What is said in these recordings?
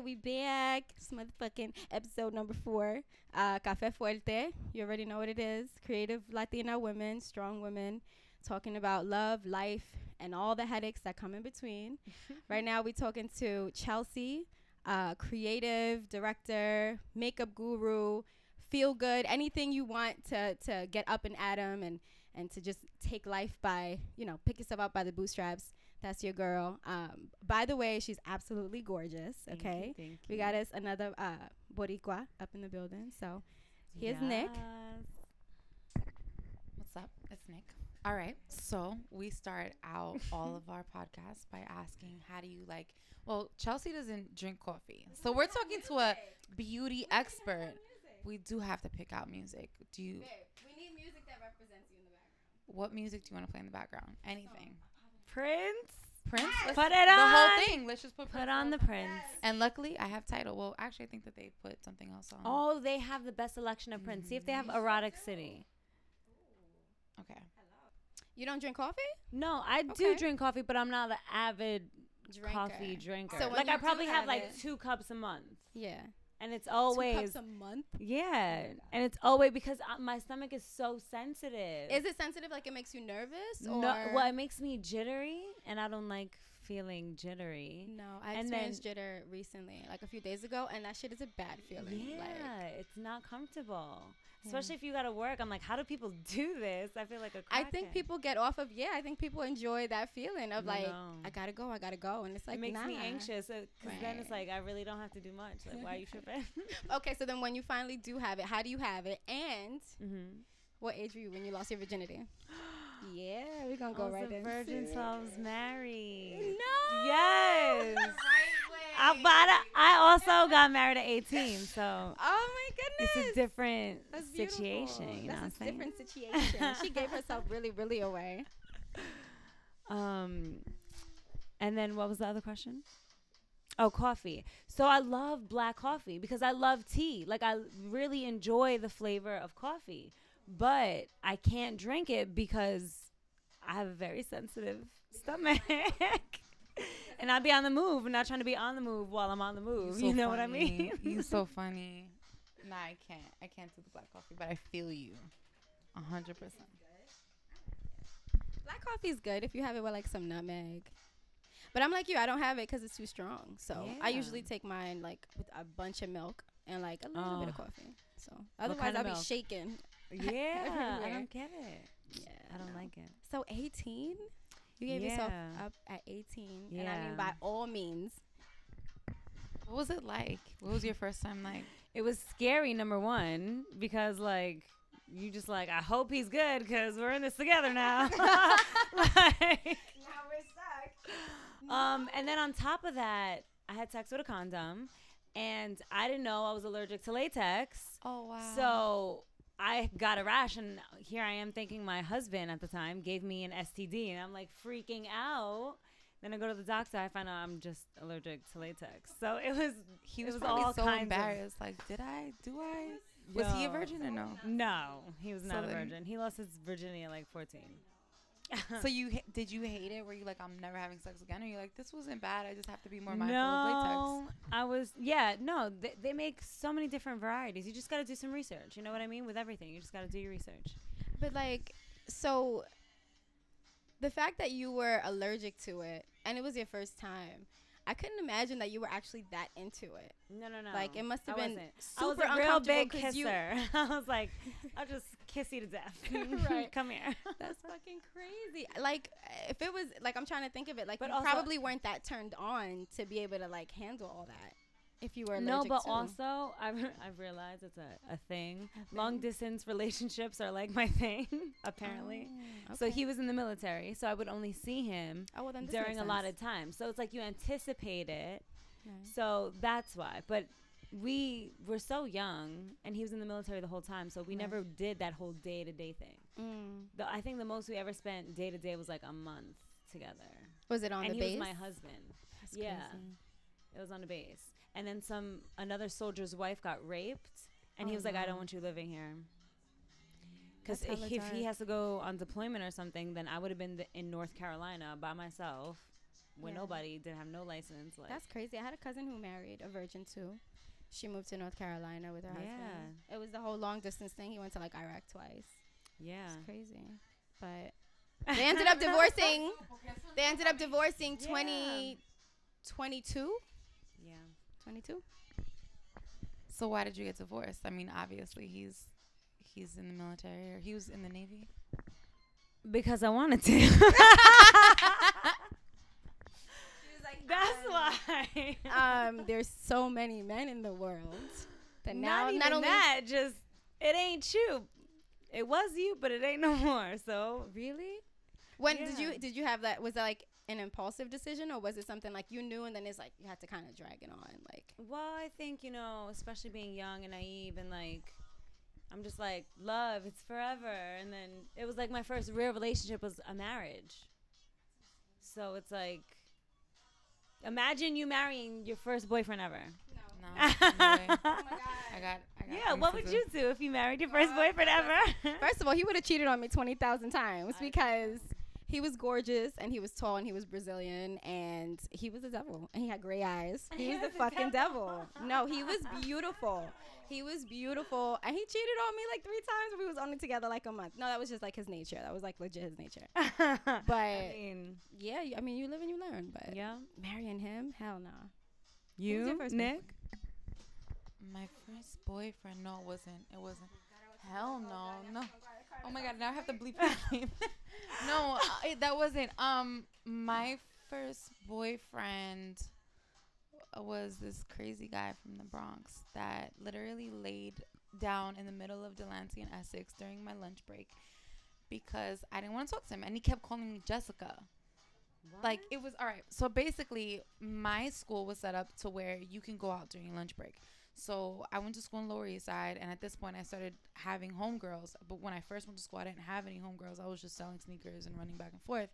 right, we back. It's motherfucking episode number four. Uh, Cafe Fuerte. You already know what it is. Creative Latina women, strong women, talking about love, life, and all the headaches that come in between. right now, we talking to Chelsea, uh, creative director, makeup guru, feel good, anything you want to to get up and at 'em and and to just take life by you know pick yourself up by the bootstraps. That's your girl. Um, by the way, she's absolutely gorgeous. Thank you, Okay, thank we got us another uh, Boricua up in the building. So here's Nick. What's up? It's Nick. All right. So we start out all of our podcasts by asking, how do you like? Well, Chelsea doesn't drink coffee. So we're talking to a beauty expert. We do have to pick out music. Do you? we need music that represents you in the background. What music do you want to play in the background? Anything. Prince. Prince. Let's- Put it on. The whole thing. Let's just put. Put Prince on the Prince. And luckily, I have Tidal. Well, actually, I think that they put something else on. Oh, they have the best selection of Prince. See if they have mm. Erotic City. Okay. You don't drink coffee? No, I do drink coffee, but I'm not an avid Drinker. coffee drinker. So like I probably have have like two cups a month, Yeah. And it's Two always a month. yeah, and it's always because uh, my stomach is so sensitive. Is it sensitive? Like it makes you nervous? Or no? Well, it makes me jittery, and I don't like feeling jittery. No, I And experienced jitter recently, like a few days ago, and that shit is a bad feeling. Yeah, Like, it's not comfortable. Especially if you gotta work. I'm like, how do people do this? I feel like a I think people get off of yeah. I think people enjoy that feeling of No, like no. I gotta go, I gotta go, and it's like it makes me anxious because then it's like I really don't have to do much. Like, why are you tripping? Okay, so then when you finally do have it, how do you have it? And mm-hmm. what age were you when you lost your virginity? yeah, we're gonna go I was right a in. virgin, so I was married. No. Yes. Right I, but I, I also got married at 18, so Oh my goodness. it's a different That's beautiful. situation. You know That's what a I'm saying? different situation. she gave herself really, really away. Um, and then what was the other question? Oh, coffee. So I love black coffee because I love tea. Like I really enjoy the flavor of coffee, but I can't drink it because I have a very sensitive stomach. and I'd be on the move and not trying to be on the move while I'm on the move. so you know what I mean? You're so funny. Nah, I can't. I can't do the black coffee, but I feel you. A hundred percent. Black coffee is good if you have it with like some nutmeg. But I'm like you, I don't have it because it's too strong. So I usually take mine like with a bunch of milk and like a little bit of coffee. So otherwise I'll be shaking. Yeah, I don't get it. Yeah, I don't no. like it. So 18, you gave yourself up at 18, and I mean by all means. What was it like? What was your first time like? It was scary, number one, because like you just like I hope he's good because we're in this together now. like, Now we're stuck. um, and then on top of that, I had sex with a condom, and I didn't know I was allergic to latex. Oh wow. So I got a rash, and here I am thinking my husband at the time gave me an STD, and I'm like freaking out. Then I go to the doctor, I find out I'm just allergic to latex. So it was he was, was all so kinds of- embarrassed. Like, did I? Do I? Was he a virgin or no? No, he was So not a then- virgin. He lost his virginity at like 14. So you ha- did you hate it? Were you like, I'm never having sex again? Or you like, this wasn't bad. I just have to be more mindful of latex. no, I was yeah. No, they, they make so many different varieties. You just got to do some research. You know what I mean? With everything, you just got to do your research. But like, so the fact that you were allergic to it and it was your first time, I couldn't imagine that you were actually that into it. No, no, no. Like it must have I been wasn't. super I was a real big big 'cause you- kisser. I was like, I'll just kiss you to death. Right. Come here. That's fucking crazy. Like if it was like I'm trying to think of it like But you probably weren't that turned on to be able to like handle all that. If you were No, but to. also I've I've realized it's a, a thing. Long distance relationships are like my thing, apparently. Oh, So he was in the military, so I would only see him oh, well, during a lot of time. So it's like you anticipate it. Right. So that's why. But we were so young, and he was in the military the whole time, so we Right. never did that whole day to day thing. Mm. The, I think the most we ever spent day to day was like a month together. Was it on and the he base? was my husband. That's yeah. crazy. It was on a base. And then some another soldier's wife got raped, and he Oh, was like, "I don't oh, want you living here." Because if, if he has to go on deployment or something, then I would have been th- in North Carolina by myself with Yeah. nobody didn't have no license. Like That's crazy. I had a cousin who married a virgin too. She moved to North Carolina with her husband. It was the whole long distance thing. He went to like Iraq twice. yeah. It's crazy. But they ended up divorcing. They ended up divorcing Yeah. 20, 22? Yeah. 22? So why did you get divorced? I mean, obviously he's he's in the military or he was in the navy. Because I wanted to. She was like, That's why. um, there's so many men in the world that now not even not only that, just it ain't you. It was you, but it ain't no more. So really. When did you did you have that? Was that like an impulsive decision, or was it something like you knew and then it's like you had to kind of drag it on? Like Well, I think, you know, especially being young and naive and like I'm just like, love, it's forever. And then it was like my first real relationship was a marriage. So it's like imagine you marrying your first boyfriend ever. No, no way. oh my god. I got. I got Yeah, what would you do if you married your first Well, boyfriend ever? First of all, he would have cheated on me 20,000 times because he was gorgeous and he was tall and he was Brazilian and he was a devil and he had gray eyes. He was the fucking devil. No, he was beautiful. He was beautiful and he cheated on me like three times. We was only together like a month. No, that was just like his nature. That was like legit his nature. But I mean, yeah, I mean, you live and you learn. But yeah. marrying him, hell no. You, your first Nick? My first boyfriend. No, it wasn't. It wasn't. Hell no, no. Oh my god, now I have to bleep his name. no, uh, it- that wasn't. Um, my first boyfriend was this crazy guy from the Bronx that literally laid down in the middle of Delancey and Essex during my lunch break because I didn't want to talk to him, and he kept calling me Jessica. Like it was all right. So basically, my school was set up to where you can go out during lunch break. So I went to school in Lower East Side, and at this point, I started having homegirls. But when I first went to school, I didn't have any homegirls. I was just selling sneakers and running back and forth.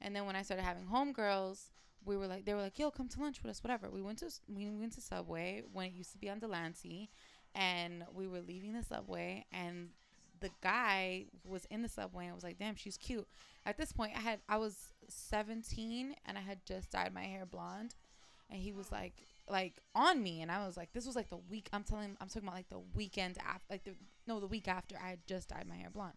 And then when I started having homegirls, we were like, they were like, "Yo, come to lunch with us, whatever." We went to we went to Subway when it used to be on Delancey, and we were leaving the Subway, and the guy was in the Subway and was like, "Damn, she's cute." At this point, I had I was 17 and I had just dyed my hair blonde, and he was like like on me, and I was like, this was like the week. I'm telling, I'm talking about like the weekend after, like the no, the week after I had just dyed my hair blonde.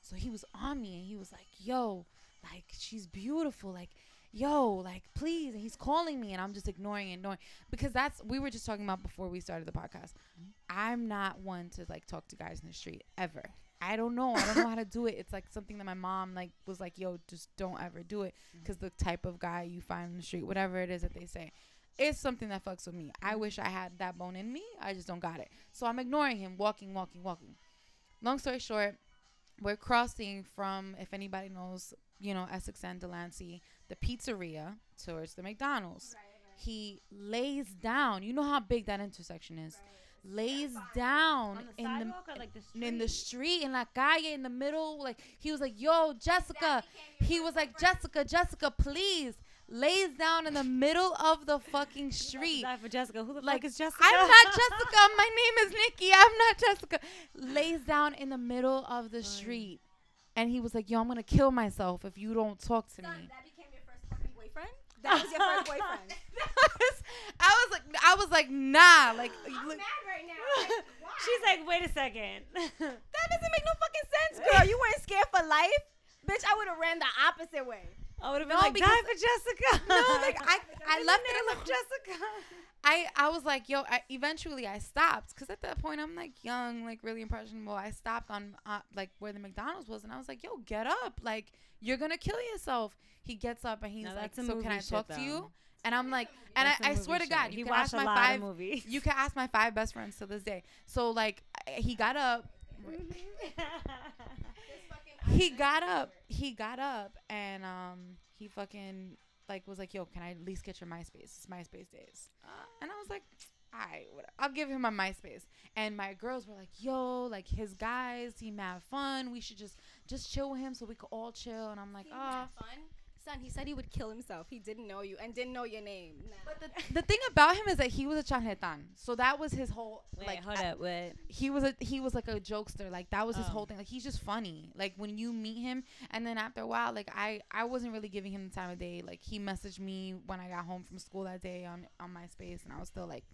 So he was on me, and he was like, "Yo, like she's beautiful, like." Yo, like please, and he's calling me, and I'm just ignoring and ignoring because that's we were just talking about before we started the podcast. Mm-hmm. I'm not one to like talk to guys in the street ever. I don't know. I don't know how to do it. It's like something that my mom like was like, "Yo, just don't ever do it," mm-hmm. because the type of guy you find in the street, whatever it is that they say, it's something that fucks with me. I mm-hmm. wish I had that bone in me. I just don't got it. So I'm ignoring him, walking, walking, walking. Long story short, we're crossing from, if anybody knows, you know, Essex and Delancey, the pizzeria towards the McDonald's. He lays down. You know how big that intersection is. Lays down On the in the or like the street? in the street in la calle in the middle like he was like yo jessica he was like jessica jessica please lays down in the middle of the fucking street Sorry for Jessica. Who the Like, fuck is Jessica? i'm not jessica my name is nikki i'm not jessica lays down in the middle of the street and he was like yo i'm gonna kill myself if you don't talk to me that became your first fucking boyfriend? That was your first boyfriend. I was like i was like nah like I'm look- mad right now. Like, why? She's like, wait a second. that doesn't make no fucking sense, girl. You weren't scared for life, bitch. I would have ran the opposite way. I would have been No, like, because- die for Jessica. no like i i In left the it name alone of Jessica. I I was like, yo. I, eventually, I stopped because at that point, I'm like young, like really impressionable. I stopped on uh, like where the McDonald's was, and I was like, yo, get up, like you're gonna kill yourself. He gets up and he's No, like, so can I talk shit, to you? And I'm like, and I, That's a I swear to God, you he can ask my five. movies. You can ask my five best friends to this day. So like, he got up. He got up. He got up and um he fucking like was like, yo, can I at least get your MySpace? It's MySpace days. And I was like, all right, whatever. I'll give him my MySpace. And my girls were like, yo, like his guys he have fun. We should just just chill with him so we could all chill. And I'm like, oh, fun. Son, he said he would kill himself. He didn't know you and didn't know your name. But the, the thing about him is that he was a chanjetan, so that was his whole Wait, like. hold I- up. Wait. he was a he was like a jokester like that was his Oh. whole thing like he's just funny like when you meet him and then after a while like i i wasn't really giving him the time of day like he messaged me when i got home from school that day on on myspace and i was still like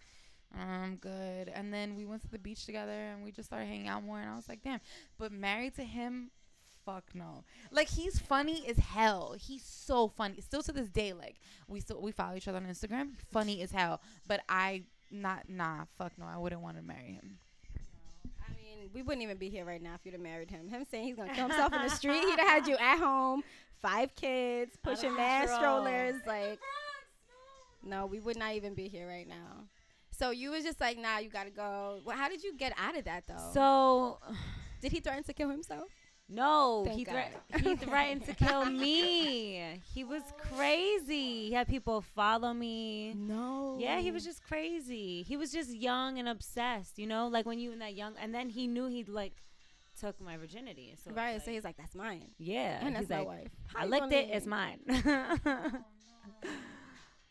i'm good and then we went to the beach together and we just started hanging out more and i was like damn but married to him fuck no like he's funny as hell he's so funny still to this day like we still we follow each other on instagram funny as hell but i not nah fuck no i wouldn't want to marry him I mean, we wouldn't even be here right now if you'd have married him. Him saying he's gonna kill himself in the street, he'd have had you at home, five kids, pushing mad strollers. Like, no, we would not even be here right now. So you was just like, nah, you gotta go. Well, how did you get out of that though? So, did he threaten to kill himself? No, Thank he thre- he threatened to kill me. He was crazy. He had people follow me. No. Yeah, he was just crazy. He was just young and obsessed, you know, like when you in that young, and then he knew he'd like took my virginity. So right. like- so he's like, that's mine, yeah, and that's my like, wife. How I licked it. It's mine.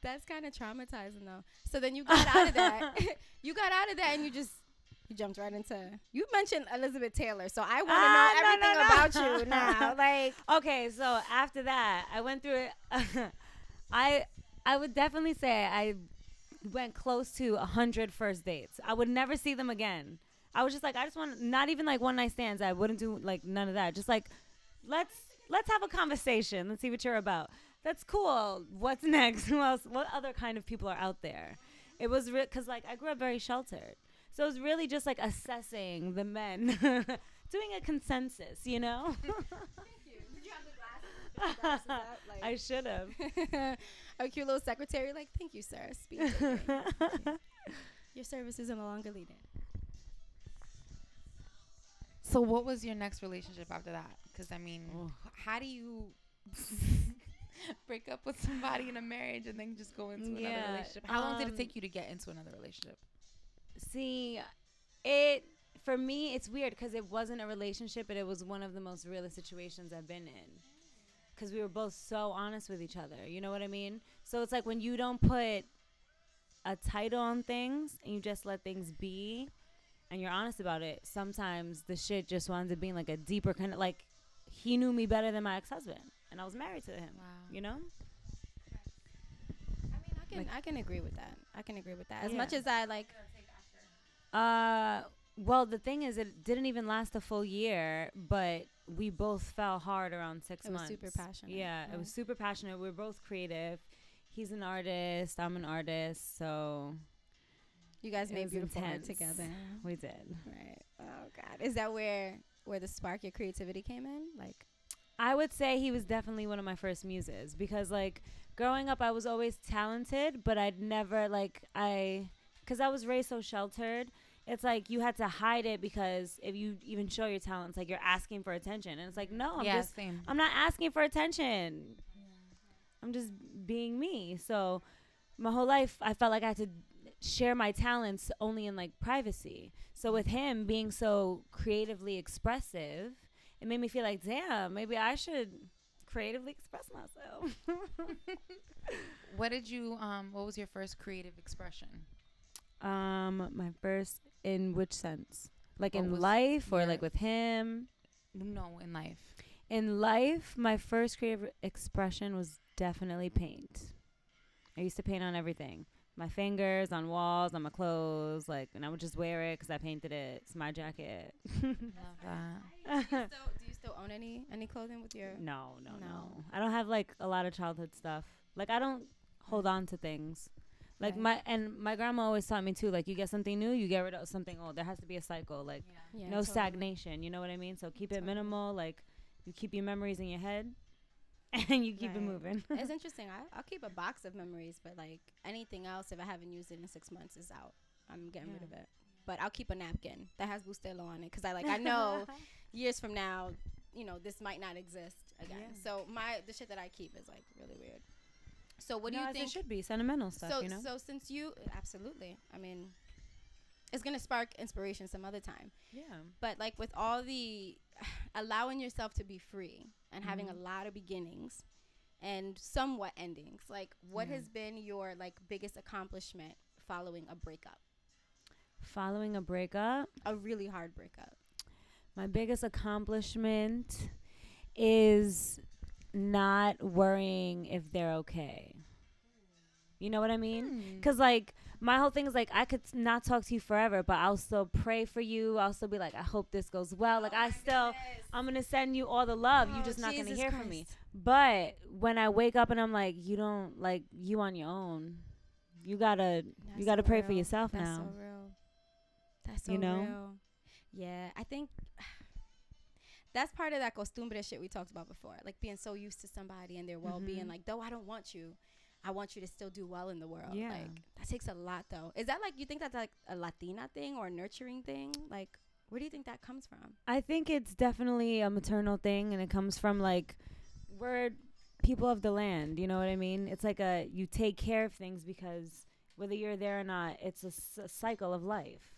That's kind of traumatizing though. So then you got out of that. you got out of that and you just you jumped right into. You mentioned Elizabeth Taylor, so I want to Ah, know everything no, no. about you now. Like, okay, so after that, I went through it. I I would definitely say I went close to a hundred first dates. I would never see them again. I was just like, I just want not even like one night stands. I wouldn't do like none of that. Just like let's let's have a conversation. Let's see what you're about. That's cool. What's next? Who else? What other kind of people are out there? It was because like I grew up very sheltered, so it was really just like assessing the men, doing a consensus. You know. did you have the glasses? I should have. a cute little secretary, like, thank you, sir. Speed dating. Your services are no longer needed. So what was your next relationship after that? Because I mean, Oh. h- how do you break up with somebody in a marriage and then just go into another relationship? How long did it um, take you to get into another relationship? See, it for me it's weird because it wasn't a relationship, but it was one of the most realist situations I've been in. Because we were both so honest with each other. You know what I mean? So it's like when you don't put a title on things and you just let things be, and you're honest about it. Sometimes the shit just winds up being like a deeper kind of like he knew me better than my ex husband, and I was married to him. Wow. You know? I mean, I can Like- I can agree with that. I can agree with that. As Yeah. much as I like, Uh, well, the thing is, it didn't even last a full year, but we both fell hard around six It was months. super passionate, Yeah, it was super passionate. We are both creative. He's an artist. I'm an artist. So you guys made beautiful art together. we did. Right. Oh God. Is that where where the spark your creativity came in? Like, I would say he was definitely one of my first muses because, like, growing up, I was always talented, but I'd never, like, I, because I was raised so sheltered, it's like you had to hide it because if you even show your talents, like, you're asking for attention. And it's like, no, I'm yeah, just same. I'm not asking for attention. I'm just being me. So my whole life I felt like I had to share my talents only in like privacy. So with him being so creatively expressive, it made me feel like, damn, maybe I should creatively express myself. What did you um? What was your first creative expression? Um, my first in which sense? Like What in life or like with him? No, in life. In life, my first creative expression was definitely paint. I used to paint on everything. My fingers, on walls, on my clothes, like, and I would just wear it because I painted it. It's my jacket. Love that. do, you still, do you still own any any clothing with your? no, no, no, No. I don't have like a lot of childhood stuff. Like I don't hold on to things. Like Right. my and my grandma always taught me too. Like you get something new, you get rid of something old. There has to be a cycle. Like Yeah, no totally. stagnation. You know what I mean? So keep it minimal. Like you keep your memories in your head, and you keep it moving. it's interesting. I, I'll keep a box of memories, but like anything else, if I haven't used it in six months, is out. I'm getting rid of it. But I'll keep a napkin that has Bustelo on it because I like I know years from now, you know, this might not exist again. Yeah. So my the shit that I keep is like really weird. So what do No, you as think? It should be sentimental stuff. so you know. so since you absolutely, I mean, it's gonna spark inspiration some other time. yeah. But like with all the allowing yourself to be free and having a Mhm. lot of beginnings, and somewhat endings. Like, what Yeah. has been your like biggest accomplishment following a breakup? Following a breakup, A really hard breakup. my biggest accomplishment is not worrying if they're okay. You know what I mean? Hmm. Cause like my whole thing is like I could not talk to you forever, but I'll still pray for you. I'll still be like, I hope this goes well. Like I still, I'm gonna send you all the love. you Oh, just not gonna Jesus hear from me. But when I wake up and I'm like, you don't like you on your own. You gotta That's you gotta so pray for real. yourself That's now. so real. That's so You know? real. Yeah, I think that's part of that costumbre shit we talked about before. Like being so used to somebody and their well being. Mhm. Like, though I don't want you, I want you to still do well in the world. Yeah. Like that takes a lot though. Is that like you think that's like a Latina thing or a nurturing thing? Like where do you think that comes from? I think it's definitely a maternal thing, and it comes from like we're people of the land. You know what I mean? It's like a you take care of things because whether you're there or not, it's a, s- a cycle of life.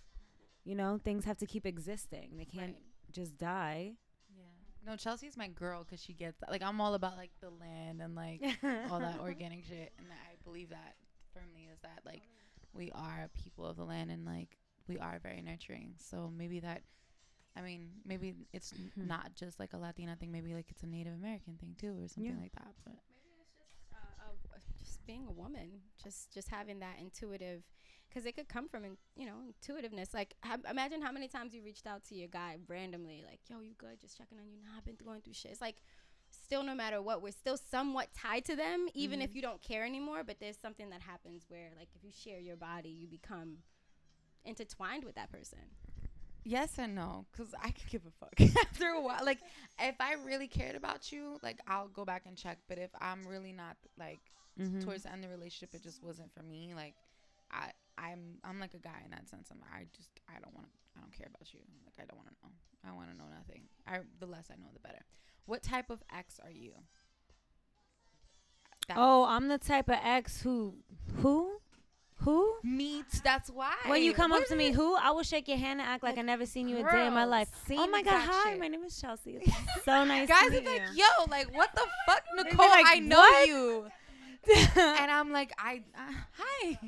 You know, things have to keep existing. They can't just die. Yeah. No, Chelsea's my girl because she gets. Like, I'm all about like the land and like all that organic shit, and I believe that firmly is that like we are people of the land and like we are very nurturing. So maybe that, I mean, maybe it's Mhm. not just like a Latina thing. Maybe like it's a Native American thing too, or something Yeah. like that. But uh, uh, just being a woman, just just having that intuitive, because it could come from in, you know intuitiveness. Like ha- imagine how many times you reached out to your guy randomly, like "Yo, you good? Just checking on you. Nah, I've been going through shit." It's like still, no matter what, we're still somewhat tied to them, even if Mhm. you don't care anymore. But there's something that happens where, like, if you share your body, you become intertwined with that person. yes and no, because I could give a fuck after a while. Like, if I really cared about you, like I'll go back and check. But if I'm really not like Mm-hmm. towards the end of the relationship it just wasn't for me like i i'm i'm like a guy in that sense i'm i just i don't want to i don't care about you like i don't want to know i want to know nothing i the less i know the better what type of ex are you That- Oh, I'm the type of ex who who who me t- that's why when you come What up to me, it? who I will shake your hand and act like I never seen you a day in my life. Oh my god, hi, shit. my name is Chelsea. It's so nice. guys to are meet like you. yo like what the fuck nicole like, i know "What?" you and i'm like i uh, hi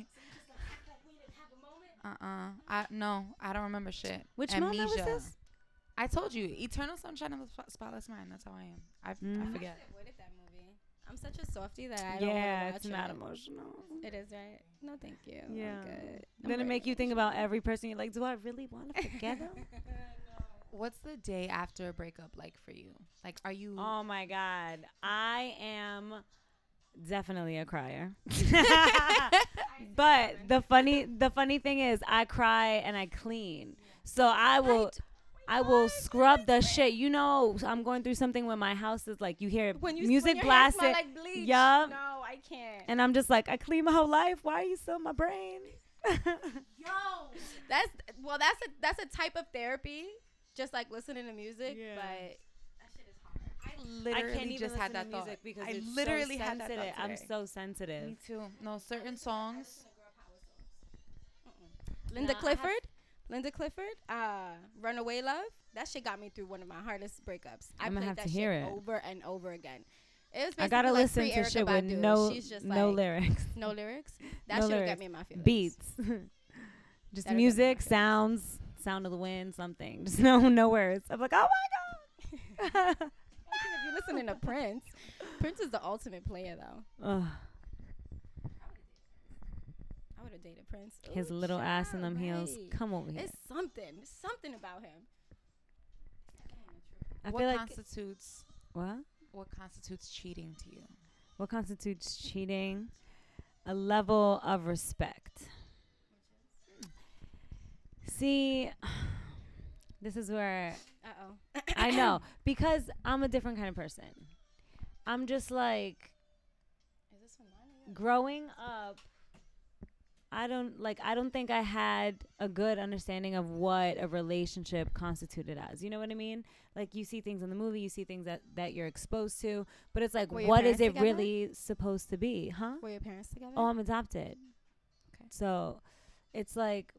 uh-uh i no i don't remember shit Which moment was Amnesia. this? I told you, eternal sunshine of the Sp- spotless mind. That's how I am. I, I Mm. forget. avoided that movie. I'm such a softie that I don't yeah, wanna it's watch not it. emotional. It is right. No, thank you. I'm Yeah. good. I'm Then it very make you think about every person. You're like, do I really want to forget them? What's the day after a breakup like for you? Like, are you? oh my god, I am definitely a crier. but the funny, the funny thing is, I cry and I clean. So I will. I will scrub the shit. You know, I'm going through something when my house is like you hear when you music when your hair smell blasted, like bleach. Yup. No, I can't. and I'm just like, I clean my whole life. Why are you still in my brain? Yo, that's well, that's a that's a type of therapy. Just like listening to music, Yeah. but that shit is hard. I literally just had that thought. because I literally so had that sensitive. thought I'm so sensitive. Me too. No, certain songs. Linda Nah, I have- Clifford, Linda Clifford, uh, "Runaway Love." That shit got me through one of my hardest breakups. I I'ma played have that to shit hear it. over and over again. It was I gotta like listen to pre-Erykah shit with Badu. no no like, lyrics, no lyrics. That No shit got me in my feelings. beats, just That'll music, sounds, sound of the wind, something. Just no no words. I'm like, oh my god. If listening to Prince, Prince is the ultimate player though. Ugh, I would have dated Prince. his Ooh, little ass in them child, heels. right. Come over here. It's something. It's something about him. I what feel like constitutes what? what constitutes cheating to you? What constitutes cheating? A level of respect. See, this is where Uh oh. I know because I'm a different kind of person. I'm just like Is this one mine? growing up. I don't like I don't think I had a good understanding of what a relationship constituted as. You know what I mean? Like you see things in the movie, you see things that that you're exposed to, but it's like Were your what is parents it together? really supposed to be, huh? Were your parents together? Oh, I'm adopted. Okay. So it's like,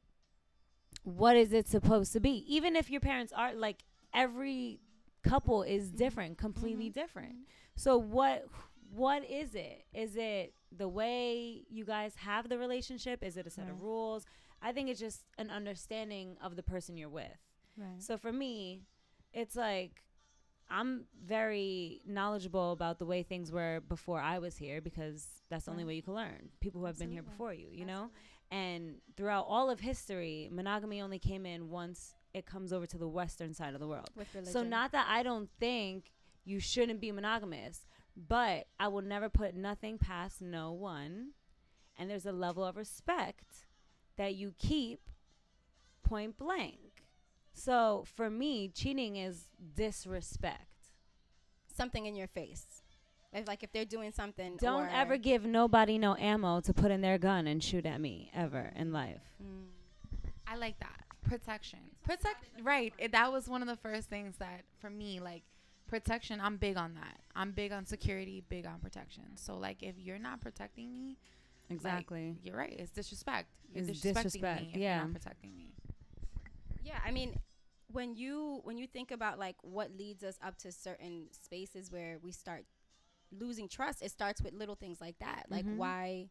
what is it supposed to be? Even if your parents are like, every couple is different, completely Mhm. different. So what, what is it? Is it the way you guys have the relationship? Is it a set of rules? I think it's just an understanding of the person you're with. Right. So for me, it's like I'm very knowledgeable about the way things were before I was here because that's the only Right. way you can learn. People who have been here before you, you know? And throughout all of history, monogamy only came in once it comes over to the western side of the world. So not that I don't think you shouldn't be monogamous, but I will never put nothing past no one. And there's a level of respect that you keep point blank. So for me, cheating is disrespect. something in your face. If, like if they're doing something. Don't ever give nobody no ammo to put in their gun and shoot at me ever in life. Mm. I like that protection. Protect. Right. It, that was one of the first things that for me, like protection. I'm big on that. I'm big on security. Big on protection. So like, if you're not protecting me, Exactly. you're right. It's disrespect. You're It's disrespecting disrespect, me if yeah. you're not protecting me. Yeah, I mean, when you when you think about like what leads us up to certain spaces where we start losing trust, it starts with little things like that. Like Mhm. why,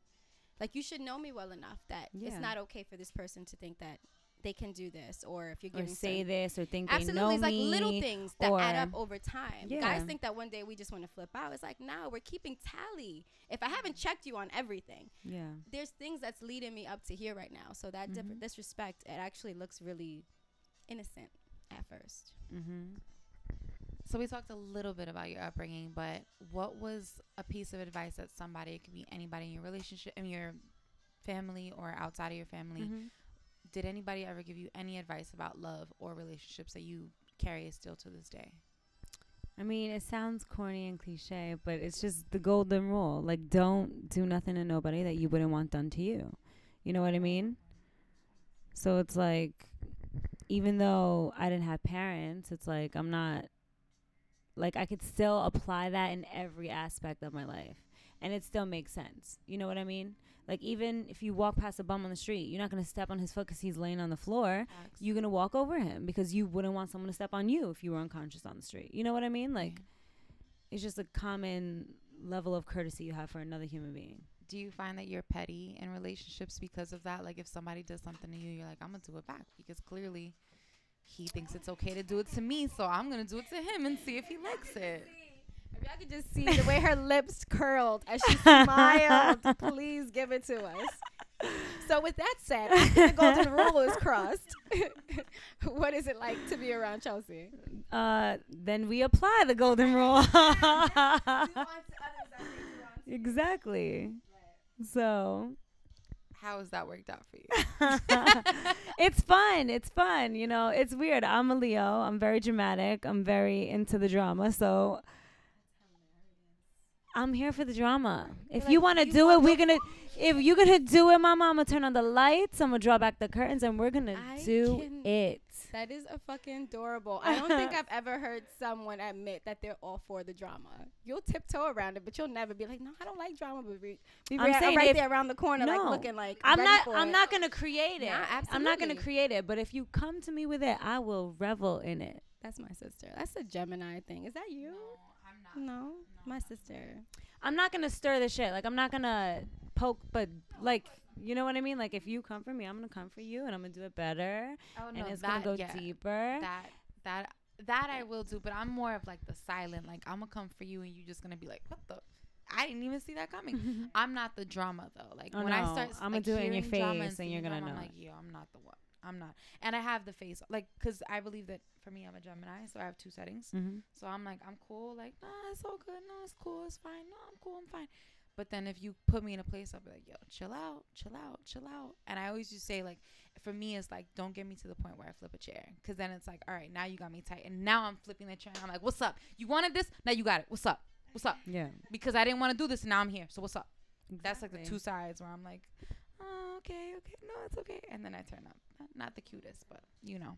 like you should know me well enough that Yeah. it's not okay for this person to think that they can do this, or if you're Or giving say certain- this or think Absolutely, they know it's like little things that add up over time. Yeah. Guys think that one day we just want to flip out. It's like, no, we're keeping tally. If I haven't checked you on everything, Yeah. there's things that's leading me up to here right now. So that Mhm. disrespect, it actually looks really innocent at first. Mm-hmm. So we talked a little bit about your upbringing, but what was a piece of advice that somebody it could be anybody in your relationship, in your family or outside of your family? Mm-hmm. Did anybody ever give you any advice about love or relationships that you carry still to this day? I mean, it sounds corny and cliche, but it's just the golden rule. Like, don't do nothing to nobody that you wouldn't want done to you. You know what I mean? So it's like, even though I didn't have parents, it's like I'm not, like, I could still apply that in every aspect of my life. And it still makes sense. You know what I mean? Like, even if you walk past a bum on the street, you're not going to step on his foot because he's laying on the floor you're gonna walk over him because you wouldn't want someone to step on you if you were unconscious on the street. You know what I mean? Like it's just a common level of courtesy you have for another human being. do you find that you're petty in relationships because of that? Like if somebody does something to you, you're like, I'm gonna do it back because clearly he thinks it's okay to do it to me, so I'm gonna do it to him and see if he likes it. If y'all could just see the way her lips curled as she smiled, please give it to us. So, with that said, the golden rule is crossed, what is it like to be around Chelsea? Uh, then we apply the golden rule. exactly. So How has that worked out for you? it's fun. It's fun. You know, it's weird. I'm a Leo. I'm very dramatic. I'm very into the drama. So I'm here for the drama. If You're you want to you do it, want we're gonna. If you're gonna do it, mama, I'm gonna turn on the lights. I'm gonna draw back the curtains, and we're gonna I do can- it. That is a fucking adorable. I don't think I've ever heard someone admit that they're all for the drama. You'll tiptoe around it, but you'll never be like, no, I don't like drama, but be, be I'm right, saying right if- there around the corner, like No. looking like I'm ready not. for I'm it. not gonna create it. Nah, I'm not gonna create it. But if you come to me with it, I will revel in it. That's my sister. That's a Gemini thing. Is that you? I'm No, my sister. I'm not gonna stir the shit. Like I'm not gonna poke, but like you know what I mean. Like if you come for me, I'm gonna come for you, and I'm gonna do it better, Oh and it's gonna go deeper. That that that I will do, but I'm more of like the silent. Like I'm gonna come for you, and you're just gonna be like, "What the? I didn't even see that coming." I'm not the drama though. Like Oh, when I no. start, I'ma like, do it in your drama face and seeing you're gonna drama, know I'm like, yo, I'm not the one. I'm not, and I have the face like, cause I believe that for me, I'm a Gemini, so I have two settings. mm-hmm. So I'm like, I'm cool. Like, nah, it's all good. No, it's cool. It's fine. No, I'm cool. I'm fine. But then if you put me in a place, I'll be like, yo, chill out, chill out, chill out. And I always just say, like, for me, it's like, don't get me to the point where I flip a chair. Cause then it's like, all right, now you got me tight. And now I'm flipping the chair. And I'm like, what's up? You wanted this? Now you got it. What's up? What's up? Yeah. Because I didn't want to do this. And now I'm here. So what's up? That's like the two sides where I'm like. No, it's okay. And then I turn up. Not, not the cutest, but you know,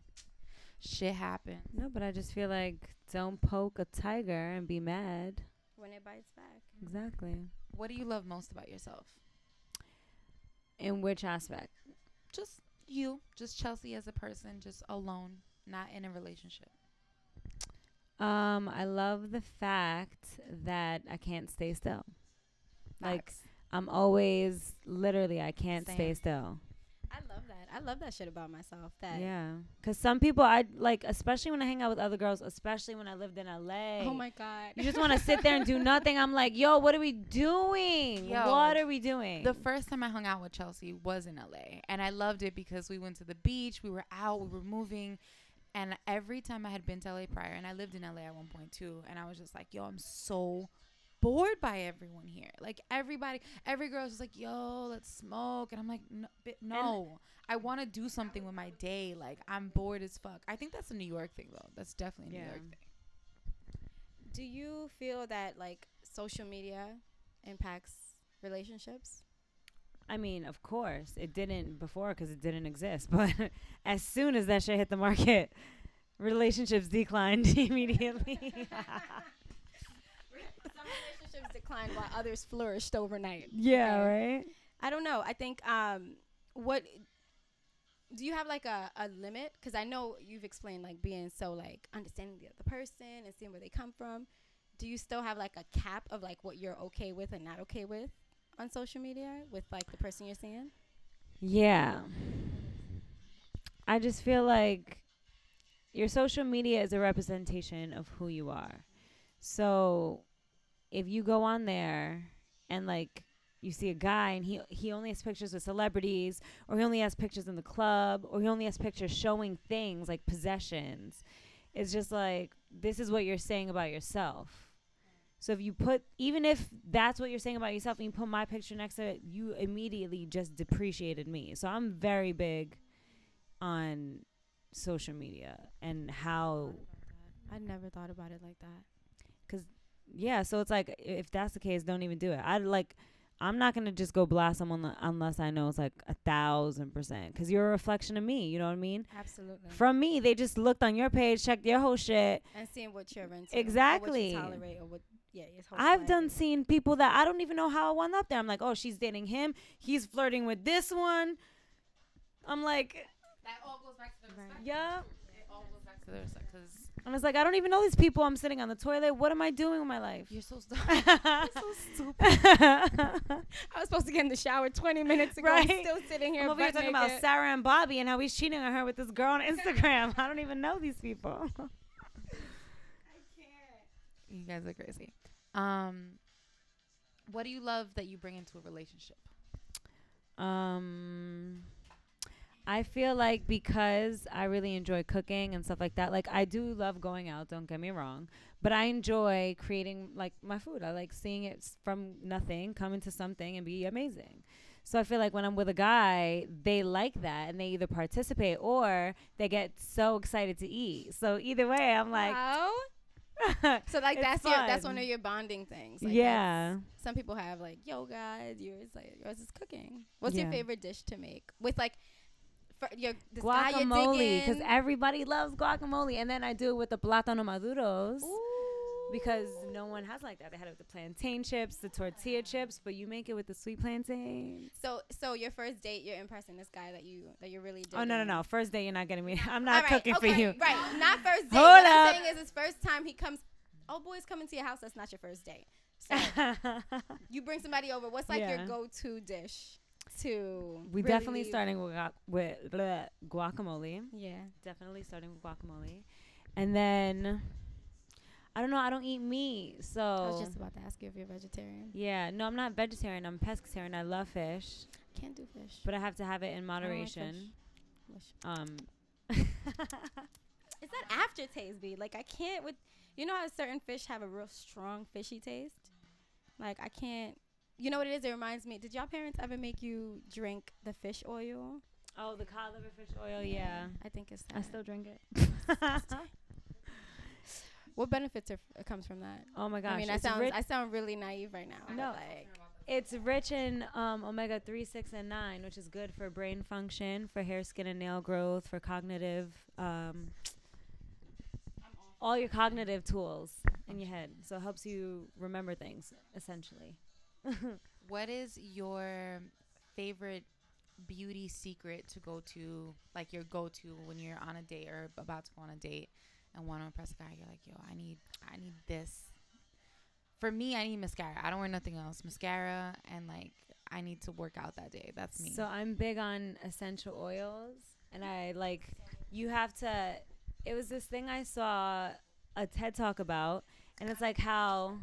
shit happens. No, but I just feel like don't poke a tiger and be mad. When it bites back. Exactly. What do you love most about yourself? In which aspect? just you, just Chelsea as a person, just alone, not in a relationship. Um, I love the fact that I can't stay still. Like I'm always literally I can't stay still. I love that. I love that shit about myself. That Yeah, cause some people I like, especially when I hang out with other girls, especially when I lived in LA. Oh my god. You just want to sit there and do nothing. I'm like, yo, what are we doing? Yo, what are we doing? The first time I hung out with Chelsea was in LA, and I loved it because we went to the beach, we were out, we were moving, and every time I had been to LA prior, and I lived in LA at one point too, and I was just like, yo, I'm so bored by everyone here. Like everybody, every girl's just like, yo, let's smoke, and I'm like, no, no. I want to do something with my day. Like I'm bored as fuck. I think that's a New York thing though. That's definitely a New Yeah. York thing. Do you feel that like social media impacts relationships? I mean, of course, it didn't before because it didn't exist. But as soon as that shit hit the market, relationships declined immediately. Declined while others flourished overnight. yeah, right. I don't know. I think um what do you have like a, a limit? Because I know you've explained like being so like understanding the other person and seeing where they come from. Do you still have like a cap of like what you're okay with and not okay with on social media with like the person you're seeing? Yeah. I just feel like your social media is a representation of who you are. So if you go on there and like you see a guy and he he only has pictures with celebrities or he only has pictures in the club or he only has pictures showing things like possessions it's just like this is what you're saying about yourself. So if you put even if that's what you're saying about yourself and you put my picture next to it you immediately just depreciated me. So i'm very big on social media and how I never thought about it like that. Yeah so it's like if that's the case don't even do it i like i'm not gonna just go blast someone li- unless i know it's like a thousand percent because you're a reflection of me you know what i mean Absolutely. from me they just looked on your page checked your whole shit and seeing what you're into. Or Exactly. what you tolerate or what yeah, your whole i've done is. seen people that i don't even know how i went up there i'm like oh she's dating him he's flirting with this one i'm like That all goes back to the Right. respect. yeah It all goes back to the respect because and I was like i don't even know these people i'm sitting on the toilet what am i doing with my life you're so stu- so stupid. I was supposed to get in the shower 20 minutes ago. I'm still sitting here. I'm over here butt talking about. Sarah and Bobby and how he's cheating on her with this girl on Instagram. I don't even know these people. I can't. You guys are crazy. Um, what do you love that you bring into a relationship? Um, I feel like because I really enjoy cooking and stuff like that. Like I do love going out. Don't get me wrong, but I enjoy creating like my food. I like seeing it from nothing come into something and be amazing. So I feel like when I'm with a guy, they like that and they either participate or they get so excited to eat. So either way, I'm like, Wow. So like that's your that's one of your bonding things. Like yeah. Some people have like yoga. Yours like yours is cooking. What's Yeah. your favorite dish to make with like your this guacamole because everybody loves guacamole and then i do it with the plátano maduros Ooh. because no one has like that they had it with the plantain chips the tortilla chips but you make it with the sweet plantain. So so your first date, you're impressing this guy that you that you're really. oh no no no first date, you're not getting me i'm not right, cooking for you Right, not first date. Hold what up. I'm saying is, his first time he comes. Oh, boys coming to your house. That's not your first date. So you bring somebody over. What's like your go-to dish? To we really definitely starting with, guac- with bleh, guacamole Yeah. definitely starting with guacamole and then i don't know i don't eat meat so I was just about to ask you if you're vegetarian. yeah no i'm not vegetarian i'm pescatarian i love fish Can't do fish. but i have to have it in like moderation fish. um It's that aftertaste, be like I can't with. You know how certain fish have a real strong fishy taste. Like I can't. You know what it is? It reminds me. Did y'all parents ever make you drink the fish oil? Oh, the cod liver fish oil. Yeah, I think it's. I still drink it. What benefits are, f- comes from that? oh my gosh, I mean, I sound. I sound really naive right now. No. like it's rich in um, omega three, six, and nine, which is good for brain function, for hair, skin, and nail growth, for cognitive, um, all your cognitive tools in your head. So it helps you remember things essentially. What is your favorite beauty secret to go to, like your go to when you're on a date or about to go on a date? and want to impress a guy, you're like, yo, I need, I need this. For me, I need mascara. I don't wear nothing else. Mascara and like I need to work out that day. That's me. So I'm big on essential oils, and I like you have to. It was this thing I saw a TED talk about, and it's like how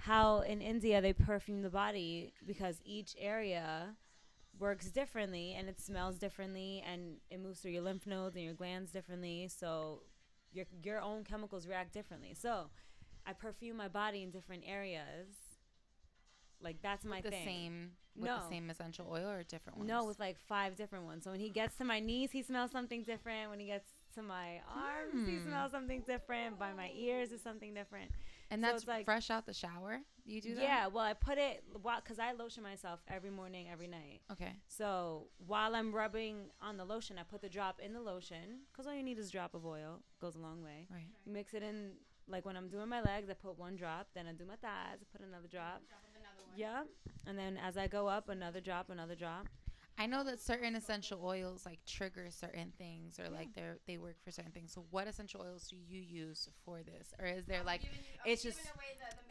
how in India they perfume the body because each area works differently and it smells differently and it moves through your lymph nodes and your glands differently. So your your own chemicals react differently. So I perfume my body in different areas. Like that's my the thing. same with No. the same essential oil or different ones? No, with like five different ones. So when he gets to my knees, he smells something different. When he gets to my arms, he Hmm. smells something different. By my ears, is something different. And that's it's like- fresh out the shower. You do that? Yeah, well, I put it because I lotion myself every morning, every night. Okay. So while I'm rubbing on the lotion, I put the drop in the lotion because all you need is a drop of oil. Goes a long way. Right. You mix it in, like when I'm doing my legs, I put one drop. Then I do my thighs, I put another drop. Yeah, and then as I go up, another drop, another drop. I know that certain essential oils like trigger certain things or like they they work for certain things. So what essential oils do you use for this? Or is there like it's just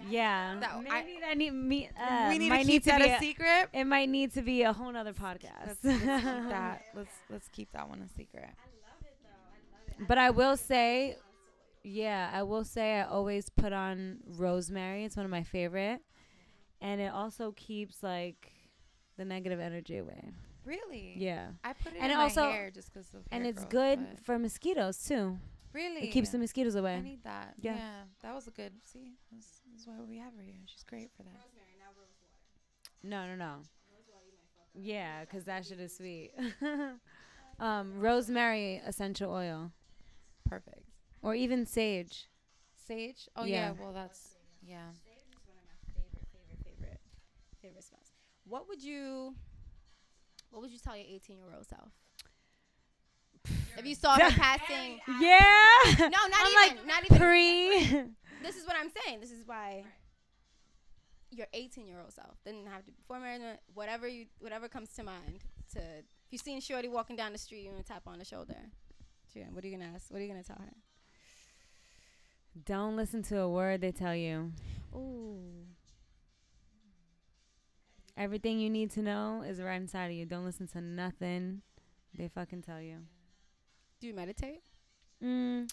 Yeah, That- I- that need me. Uh, we need might to need keep to that be a a- secret? It might need to be a whole other podcast. Let's, let's keep that let's let's keep that one a secret. but I will say, yeah, I will say I always put on rosemary. It's one of my favorite, and it also keeps like the negative energy away. Really? Yeah, I put it And in it my also- hair just because of and hair it's growth, good but- for mosquitoes too. Really? It keeps the mosquitoes away. I need that. Yeah. Yeah. That was a good. See, this, this is why we have her here. She's great for that. No, no, no. Yeah, 'cause that shit is sweet. um, rosemary essential oil, Perfect. or even sage. Sage. Oh Yeah. yeah. Well, that's yeah. favorite, favorite, favorite, favorite smells. What would you, what would you tell your 18 year old self? if you saw her passing, Yeah. no, not I'm even, not even. Pre. this is what I'm saying. This is why your 18 year old self didn't have to before marriage, whatever you, whatever comes to mind. To if you seen Shorty walking down the street, you gonna tap on the shoulder. Sure, What are you gonna ask? What are you gonna tell her? Don't listen to a word they tell you. Ooh, Everything you need to know is right inside of you. Don't listen to nothing they fucking tell you. do you meditate? Mm,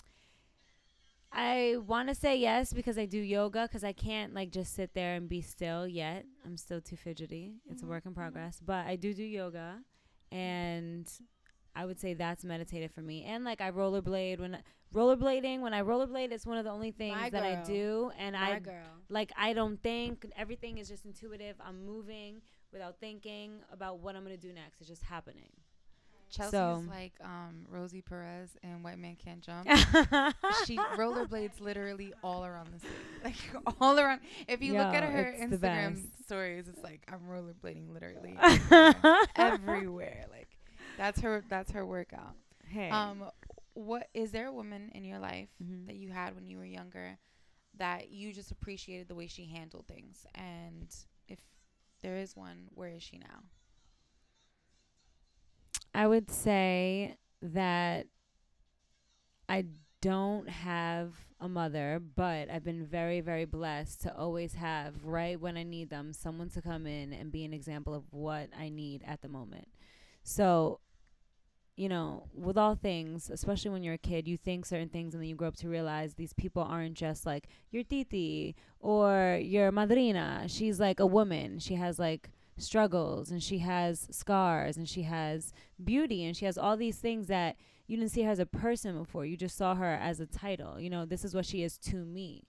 I want to say yes because I do yoga because I can't like just sit there and be still yet. I'm still too fidgety. It's a Mhm, work in mhm. progress, but I do do yoga, and I would say that's meditative for me. And like I rollerblade when rollerblading when I rollerblade, it's one of the only things My that I do, and My I girl. like I don't think everything is just intuitive. I'm moving without thinking about what I'm gonna do next. It's just happening. Chelsea's So- like um, Rosie Perez and White Man Can't Jump. she rollerblades literally all around the city, like all around. If you look at her Instagram stories, it's like I'm rollerblading literally everywhere. Like that's her. That's her workout. hey. Um, what is there a woman in your life Mhm. that you had when you were younger that you just appreciated the way she handled things? And if there is one, where is she now? I would say that I don't have a mother, but I've been very, very blessed to always have, right when I need them, someone to come in and be an example of what I need at the moment. So, you know, with all things, especially when you're a kid, you think certain things and then you grow up to realize these people aren't just like your titi or your madrina. She's like a woman. She has like struggles and she has scars and she has beauty and she has all these things that you didn't see her as a person before. You just saw her as a title. You know, this is what she is to me,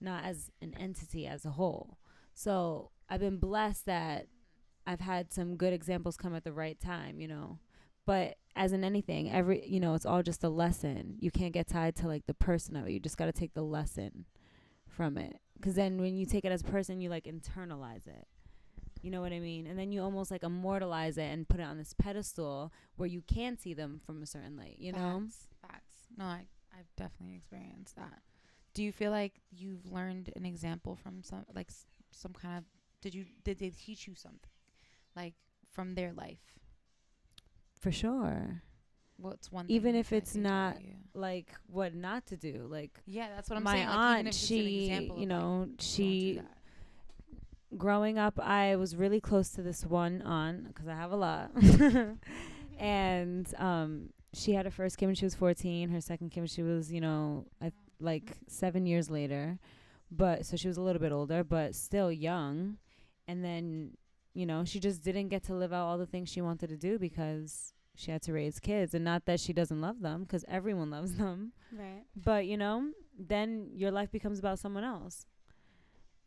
not as an entity as a whole. So I've been blessed that I've had some good examples come at the right time, you know. But as in anything, every you know, it's all just a lesson. You can't get tied to like the person of it. You just got to take the lesson from it. Cuz then when you take it as a person, you like internalize it. You know what I mean? And then you almost like immortalize it and put it on this pedestal where you can see them from a certain light, you know? Facts. Facts. No, I I've definitely experienced that. Do you feel like you've learned an example from some like s- some kind of did you did they teach you something like from their life? For sure. what's one Even if it's not like what not to do. Like Yeah, that's what I'm my saying. like, aunt, even if it's an she, you know, don't she growing up, I was really close to this one aunt because I have a lot. and um, she had her first kid when she was 14. Her second kid when she was, you know, I, like seven years later. But so she was a little bit older, but still young. And then, you know, she just didn't get to live out all the things she wanted to do because she had to raise kids. And not that she doesn't love them, because everyone loves them. Right. But you know, then your life becomes about someone else.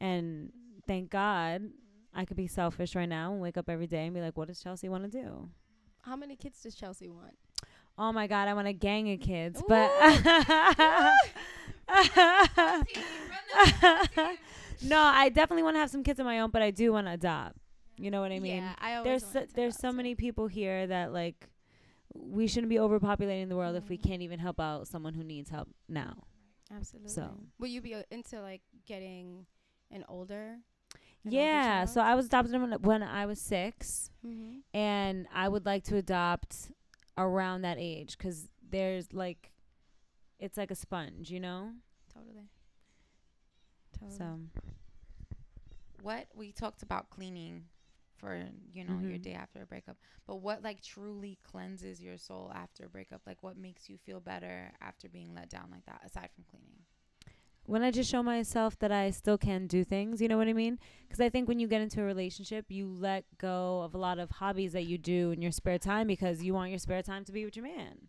And thank God I could be selfish right now and wake up every day and be like, what does Chelsea want to do? How many kids does Chelsea want? Oh my God, I want a gang of kids. Ooh. But no, I definitely want to have some kids of my own, but I do want to adopt. You know what I mean? yeah, I always there's so, there's so many people here that like we shouldn't be overpopulating the world if we Mhm. can't even help out someone who needs help now. Absolutely. So- will you be uh, into like getting an older? an Yeah, child? so I was adopted when, when I was six, Mm-hmm. and I would like to adopt around that age because there's like, it's like a sponge, you know. Totally. Totally. So what we talked about cleaning for you know your Mhm. day after a breakup but what like truly cleanses your soul after a breakup like what makes you feel better after being let down like that aside from cleaning when I just show myself that I still can do things, you know what I mean? Because I think when you get into a relationship, you let go of a lot of hobbies that you do in your spare time because you want your spare time to be with your man.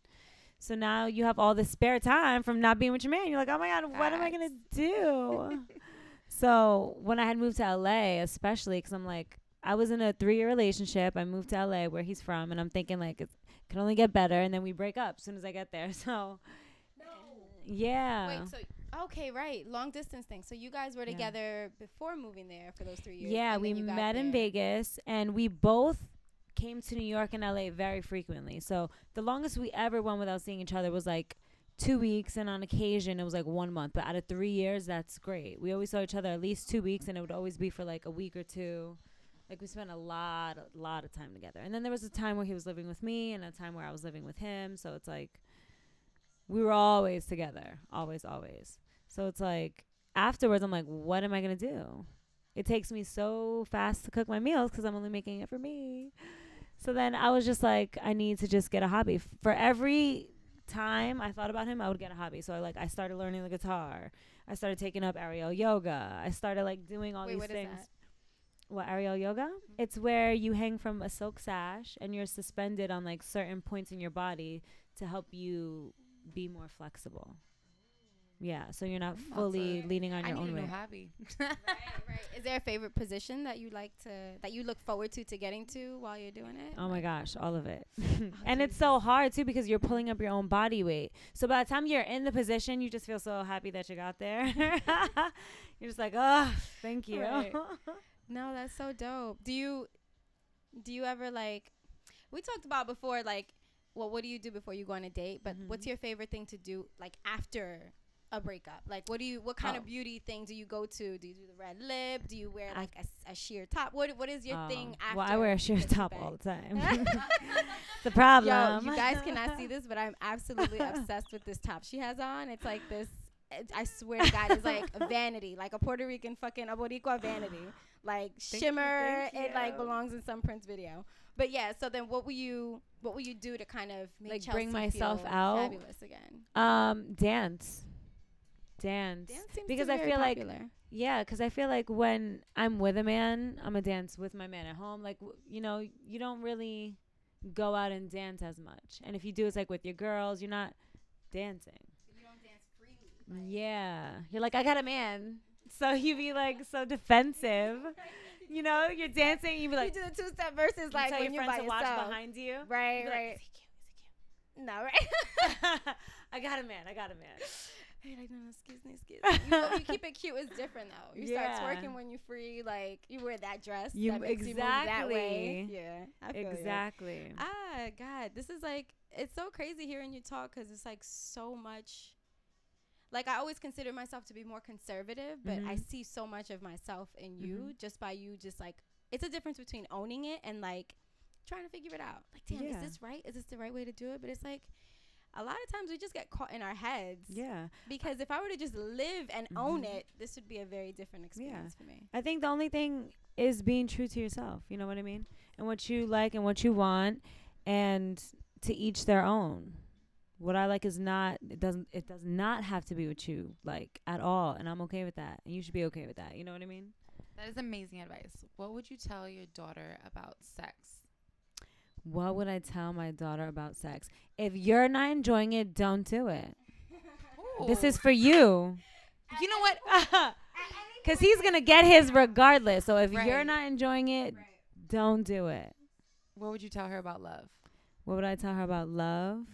So now you have all this spare time from not being with your man. You're like, oh my God, what am I going to do? so when I had moved to LA, especially because I'm like, I was in a three year relationship. I moved to LA where he's from, and I'm thinking, like, it can only get better. And then we break up as soon as I get there. So, yeah. Wait, so okay, right, long distance thing. So you guys were Yeah. together before moving there for those three years. Yeah, we met in. Vegas and we both came to New York and LA very frequently. So the longest we ever went without seeing each other was like two weeks and on occasion it was like one month. But out of three years, that's great. We always saw each other at least two weeks and it would always be for like a week or two. Like we spent a lot, a lot of time together. And then there was a time where he was living with me and a time where I was living with him. So it's like we were always together. Always, always. So it's like afterwards I'm like, what am I gonna do? it takes me so fast to cook my meals because I'm only making it for me. So then I was just like, I need to just get a hobby. For every time I thought about him, I would get a hobby. So I like I started learning the guitar. I started taking up aerial yoga. I started like doing all Wait, these things. That? What aerial yoga? It's where you hang from a silk sash and you're suspended on like certain points in your body to help you be more flexible. Yeah, so you're not That's fully a- leaning on i your need own a new weight. hobby right, right. Is there a favorite position that you like to that you look forward to to getting to while you're doing it? Oh my gosh, all of it. Oh, and it's so hard too because you're pulling up your own body weight. So by the time you're in the position, you just feel so happy that you got there. you're just like, oh, thank you. Right. No, that's so dope. Do you do you ever like we talked about before like well what do you do before you go on a date? But what's Mhm. your favorite thing to do like after a breakup? Like what do you what kind Oh. of beauty thing do you go to? Do you do the red lip? Do you wear like a sheer top? What what is your Oh, thing after? well, I wear a sheer top all the time. the problem. Yo, you guys cannot see this, but I'm absolutely obsessed with this top she has on. It's like this. I swear to God, it's like vanity, like a Puerto Rican fucking a Boricua vanity, like Thank you, shimmer. thank It like belongs in some Prince video. But yeah, so then what will you what will you do to kind of make Like, Chelsea bring myself feel out? fabulous again? Um, dance. Dance. Dance seems Because I very feel like- popular. Yeah, because I feel like when I'm with a man, I'm a dance with my man at home. Like, w- you know, you don't really go out and dance as much. And if you do, it's like with your girls, you're not dancing. you don't dance freely. Yeah. You're like, I got a man. So you be like so defensive. You know, you're dancing, You'd be like, you do the two step verses you like tell when your you're friends by to yourself. watch behind you. Right, You be like, right. "Is he cute? Is he no, right. I got a man. I got a man. You're like, no, no, excuse me, excuse me. You, you keep it cute is different though. You Yeah. start twerking when you're free, like you wear that dress. You- that makes you move that way. exactly. Yeah, I feel you. Exactly. Ah, God, this is like it's so crazy hearing you talk because it's like so much. Like I always consider myself to be more conservative, but I Mhm. see so much of myself in you Mhm. just by you just like it's a difference between owning it and like trying to figure it out. Like, damn, Yeah. is this right? Is this the right way to do it? But it's like a lot of times we just get caught in our heads. Yeah. Because if I were to just live and own Mhm. it, this would be a very different experience for me. I think the only thing is being true to yourself. You know what I mean? And what you like and what you want, and to each their own. What I like is not it doesn't it does not have to be what you like at all, and I'm okay with that. And you should be okay with that. You know what I mean? That is amazing advice. What would you tell your daughter about sex? What would I tell my daughter about sex? If you're not enjoying it, don't do it. This is for you. You know what? Cuz he's going to get his regardless. So if you're not enjoying it, don't do it. What would you tell her about love? What would I tell her about love?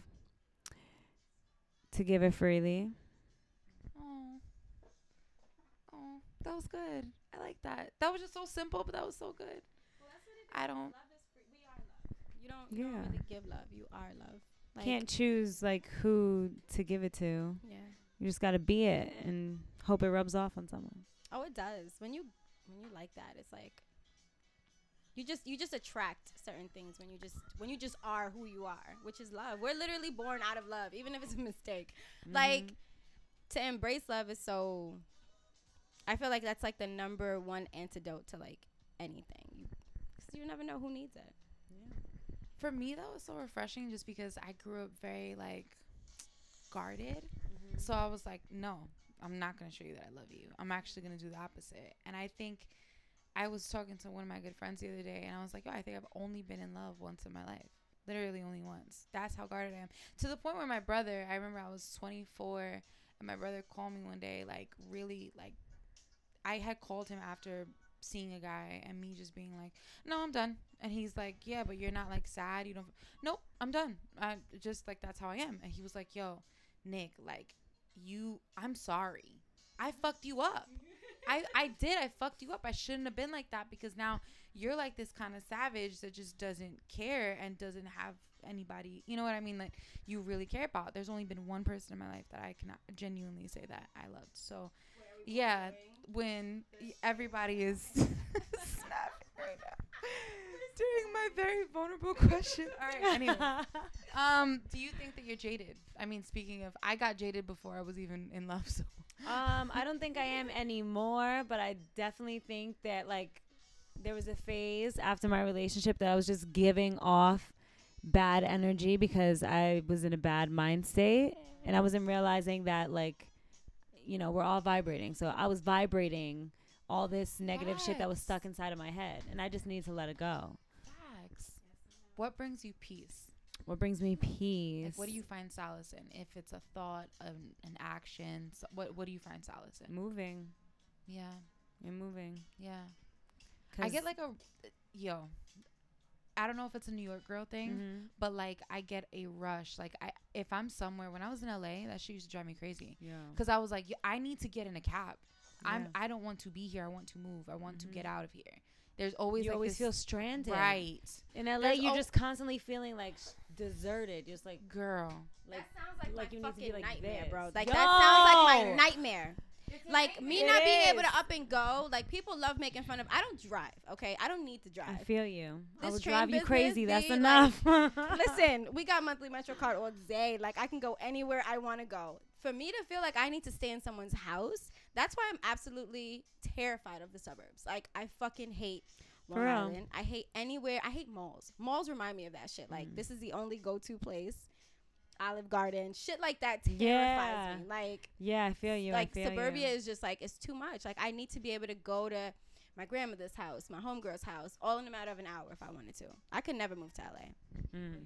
To give it freely. Oh, oh, that was good. I like that. That was just so simple, but that was so good. I don't. You don't, you Yeah. don't really give love. You are love. Like, Can't choose like who to give it to. Yeah. You just got to be it and hope it rubs off on someone. Oh, it does. When you when you like that, it's like you just you just attract certain things when you just when you just are who you are, which is love. We're literally born out of love, even if it's a mistake. Mm-hmm. Like to embrace love is so. I feel like that's like the number one antidote to like anything. You, cause you never know who needs it. For me, that was so refreshing, just because I grew up very like guarded. Mm-hmm. So I was like, no, I'm not gonna show you that I love you. I'm actually gonna do the opposite. And I think I was talking to one of my good friends the other day, and I was like, yo, I think I've only been in love once in my life. Literally only once. That's how guarded I am. To the point where my brother, I remember I was 24, and my brother called me one day, like really, like I had called him after seeing a guy, and me just being like, no, I'm done. And he's like, yeah, but you're not like sad. You don't. Nope, I'm done. I just like that's how I am. And he was like, yo, Nick, like you I'm sorry. I fucked you up. I I did. I fucked you up. I shouldn't have been like that because now you're like this kind of savage that just doesn't care and doesn't have anybody. You know what I mean? Like you really care about. There's only been one person in my life that I can genuinely say that I loved. So yeah, when everybody is snapping right now during my very vulnerable question. All right. Anyway, um, do you think that you're jaded? I mean, speaking of, I got jaded before I was even in love. So um, I don't think I am anymore, but I definitely think that like there was a phase after my relationship that I was just giving off bad energy because I was in a bad mind state and I wasn't realizing that like you know, we're all vibrating. So I was vibrating all this negative shit that was stuck inside of my head and I just need to let it go. What brings you peace? What brings me peace? Like, what do you find solace in? If it's a thought, an, an action, so what what do you find solace in? moving? Yeah, You're moving. yeah. I get like a yo. I don't know if it's a New York girl thing, Mhm. but like I get a rush. Like I, if I'm somewhere when I was in LA, that shit used to drive me crazy. yeah. Cause I was like, I need to get in a cab. I'm. I don't want to be here. I want to move. I want to Mhm. get out of here. There's always you like always this, feel stranded. right, In LA, There's you're al- just constantly feeling like s- deserted, just like girl. like that sounds like, like my you need to be fucking like nightmare, this. bro. Like that sounds like my nightmare. Like me It not being able to up and go. Like people love making fun of. I don't drive. Okay, I don't need to drive. I feel you. I This will train drive you business crazy. That's be, like- enough. Listen, we got monthly Metro card all day. Like I can go anywhere I want to go. For me to feel like I need to stay in someone's house, that's why I'm absolutely terrified of the suburbs. Like I fucking hate Long For real. Island. I hate anywhere. I hate malls. Malls remind me of that shit. Like Mm. this is the only go-to place. Olive Garden, shit like that terrifies Yeah. me. Like yeah, I feel you. like feel suburbia you. is just like it's too much. Like I need to be able to go to my grandmother's house, my homegirl's house, all in a matter of an hour if I wanted to. I could never move to LA. Mm.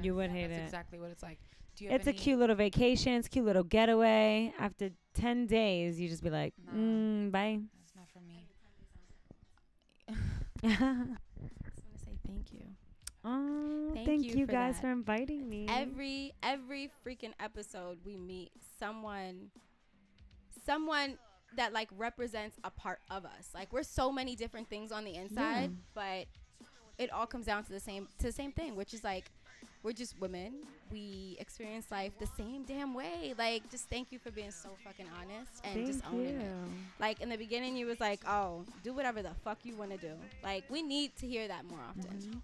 You would hate it. That's it. exactly what it's like. Do you have It's a cute little vacation. It's a cute little getaway. After ten days, you just be like, Nah. mm, bye. That's not for me. I just want to say thank you. oh, Thank thank, you you for guys that. for inviting me. Every every freaking episode we meet someone someone that like represents a part of us. Like we're so many different things on the inside, but it all comes down to the same to the same thing, which is like we're just women. We experience life the same damn way. Like just thank you for being so fucking honest and thank just owning you. it. Like in the beginning you was like, "Oh, do whatever the fuck you want to do." Like we need to hear that more often. Mhm.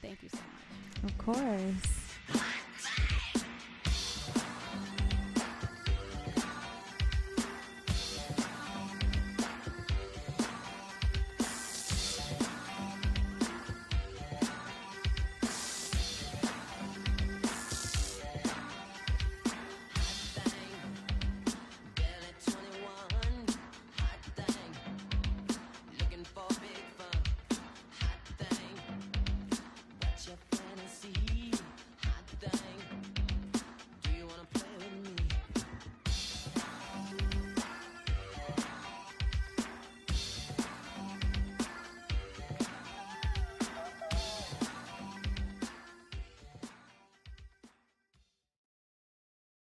Thank you so much. Of course.